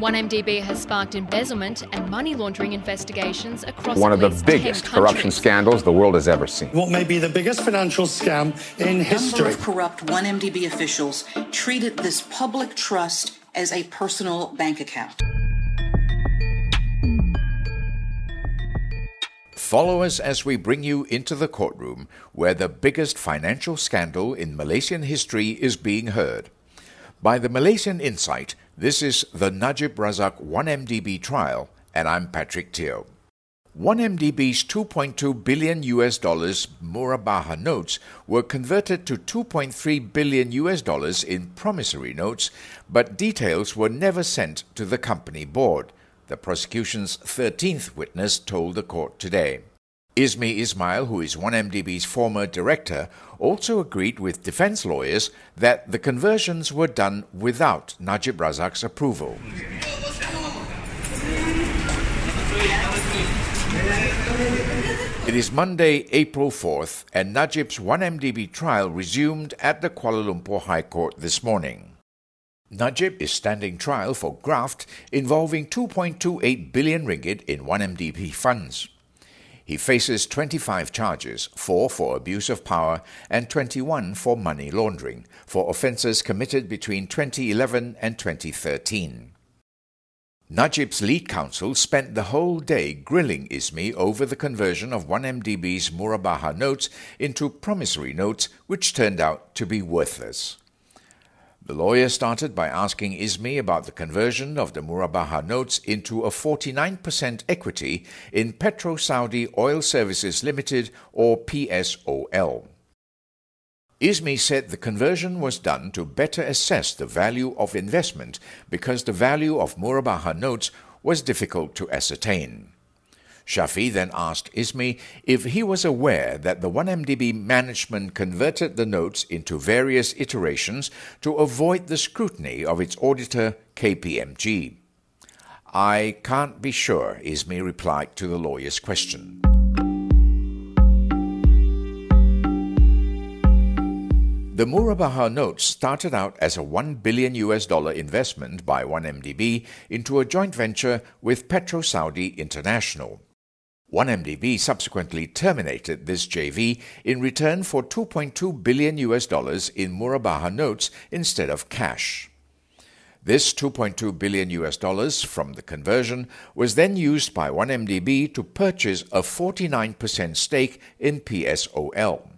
1MDB has sparked embezzlement and money laundering investigations across the world. one of the biggest corruption scandals the world has ever seen. What may be the biggest financial scam in number history. of corrupt 1MDB officials treated this public trust as a personal bank account. Follow us as we bring you into the courtroom where the biggest financial scandal in Malaysian history is being heard. By the Malaysian Insight, this is the Najib Razak 1MDB trial, and I'm Patrick Teo. 1MDB's 2.2 billion US dollars Murabaha notes were converted to 2.3 billion US dollars in promissory notes, but details were never sent to the company board, the prosecution's 13th witness told the court today. Ismee Ismail, who is 1MDB's former director, also agreed with defense lawyers that the conversions were done without Najib Razak's approval. It is Monday, April 4th, and Najib's 1MDB trial resumed at the Kuala Lumpur High Court this morning. Najib is standing trial for graft involving 2.28 billion ringgit in 1MDB funds. He faces 25 charges, 4 for abuse of power and 21 for money laundering, for offences committed between 2011 and 2013. Najib's lead counsel spent the whole day grilling Ismee over the conversion of 1MDB's Murabaha notes into promissory notes, which turned out to be worthless. The lawyer started by asking Ismee about the conversion of the Murabaha notes into a 49% equity in Petro Saudi Oil Services Limited or PSOL. Ismee said the conversion was done to better assess the value of investment because the value of Murabaha notes was difficult to ascertain. Shafee then asked Ismee if he was aware that the 1MDB management converted the notes into various iterations to avoid the scrutiny of its auditor, KPMG. I can't be sure, Ismee replied to the lawyer's question. The Murabaha notes started out as a 1 billion US dollar investment by 1MDB into a joint venture with Petro Saudi International. 1MDB subsequently terminated this JV in return for 2.2 billion US dollars in Murabaha notes instead of cash. This 2.2 billion US dollars from the conversion was then used by 1MDB to purchase a 49% stake in PSOL.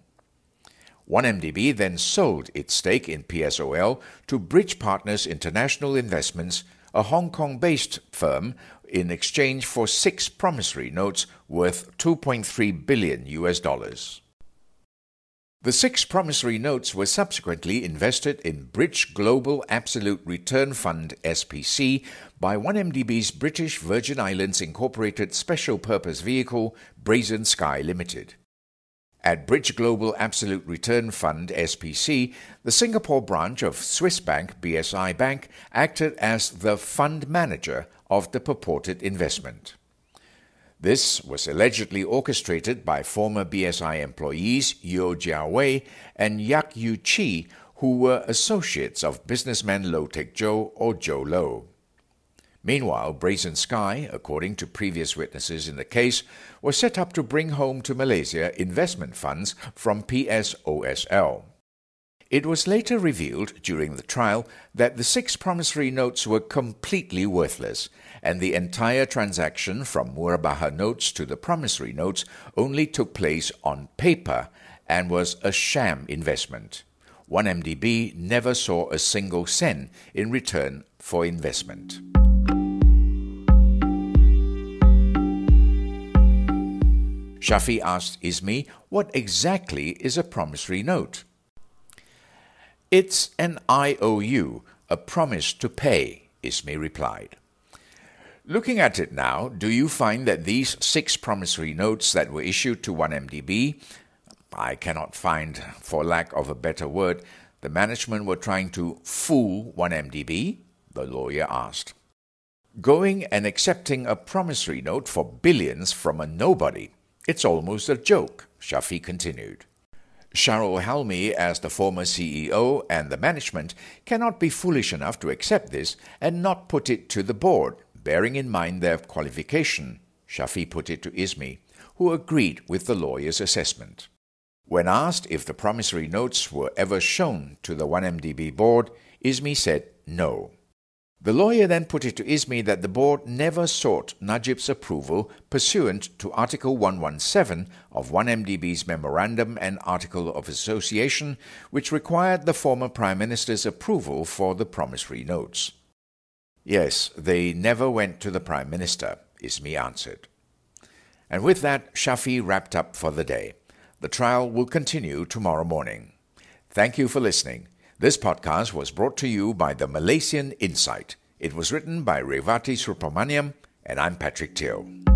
1MDB then sold its stake in PSOL to Bridge Partners International Investments, a Hong Kong based firm, in exchange for six promissory notes worth 2.3 billion US dollars. The six promissory notes were subsequently invested in Bridge Global Absolute Return Fund SPC by 1MDB's British Virgin Islands Incorporated special purpose vehicle Brazen Sky Limited. At Bridge Global Absolute Return Fund SPC, the Singapore branch of Swiss bank BSI Bank acted as the fund manager of the purported investment. This was allegedly orchestrated by former BSI employees Yeo Jia Wei and Yak Yew Chee, who were associates of businessman Low Taek Jho or Jho Low. Meanwhile, Brazen Sky, according to previous witnesses in the case, was set up to bring home to Malaysia investment funds from PSOSL. It was later revealed during the trial that the six promissory notes were completely worthless, and the entire transaction from Murabaha notes to the promissory notes only took place on paper and was a sham investment. 1MDB never saw a single sen in return for investment. Shafee asked Ismee what exactly is a promissory note. It's an IOU, a promise to pay, Ismee replied. Looking at it now, do you find that these six promissory notes that were issued to 1MDB, I cannot find, for lack of a better word, the management were trying to fool 1MDB? The lawyer asked. Going and accepting a promissory note for billions from a nobody. It's almost a joke, Shafee continued. Shahrol Halmi, as the former CEO and the management, cannot be foolish enough to accept this and not put it to the board, bearing in mind their qualification, Shafee put it to Ismee, who agreed with the lawyer's assessment. When asked if the promissory notes were ever shown to the 1MDB board, Ismee said no. The lawyer then put it to Ismee that the board never sought Najib's approval pursuant to Article 117 of 1MDB's Memorandum and Article of Association, which required the former Prime Minister's approval for the promissory notes. Yes, they never went to the Prime Minister, Ismee answered. And with that, Shafee wrapped up for the day. The trial will continue tomorrow morning. Thank you for listening. This podcast was brought to you by the Malaysian Insight. It was written by Revati Supramaniam, and I'm Patrick Teo.